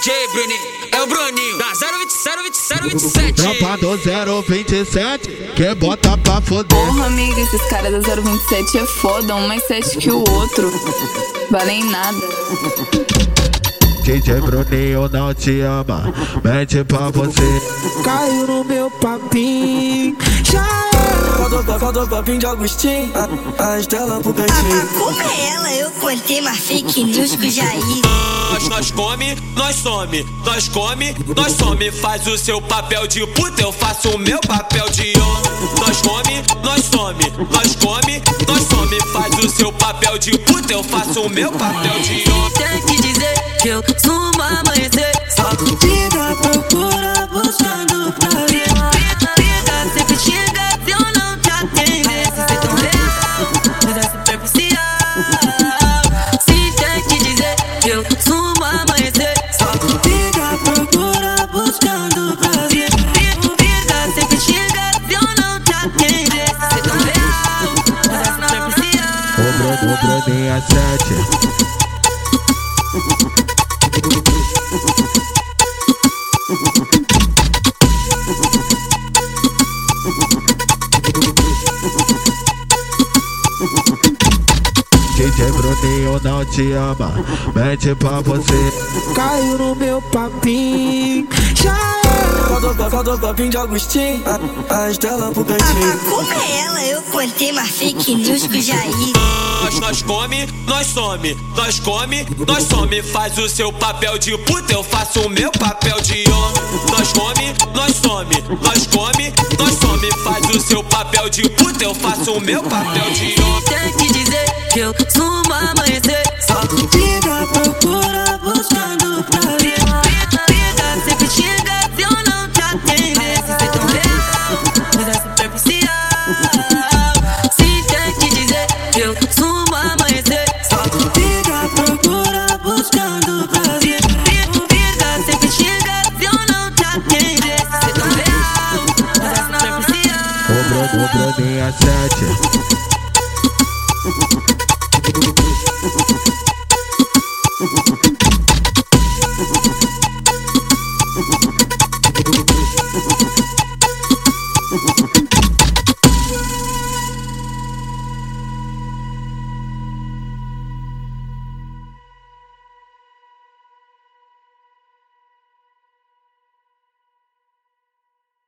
DJ Bruninho, é o Bruninho, da 020, 020, 027. Tropa do 027, que bota pra foder. Porra, amiga, esses caras da 027 é foda, um mais sete que o outro. Valem nada. DJ Bruninho não te ama, mente pra você. Caiu no meu papinho, faltou papinho de Agostinho, a, a Estela pro cantinho. Como é ela? Eu contei uma fake news com o Jair. Nós, nós come, nós some, nós come, nós some. Faz o seu papel de puta, eu faço o meu papel de homem. Nós come, nós some, nós come, nós some. Faz o seu papel de puta, eu faço o meu papel de homem. Tem que dizer que eu sumo amanhecer. Só Diga, é superficial. Se tem que dizer eu sumo amanhecer. Só Diga, procura, buscando pra ver. briga, sempre chega se eu não te atender. Se tão real, é superficial. O Bruno, o Bruninho 7. DJ Bruninho não te ama, mente pra você. Caiu no meu papinho, já. Faltou, faltou papinho de Agostinho, a, a Estela pro cantinho. Como é ela? Eu contei uma fake news com o Jair. Nós, nós come, nós some, nós come, nós some. Faz o seu papel de puta, eu faço o meu papel de homem. Nós come, nós some, nós come, nós some. Faz o seu papel de puta, eu faço o meu papel de homem. Tem que dizer que eu sumo amanhecer. Só procura, buscando prazer. Vida sempre chega se eu não te atender. Cê tão real, mas não é oficial. Cobrou, cobrou minha sete. Thank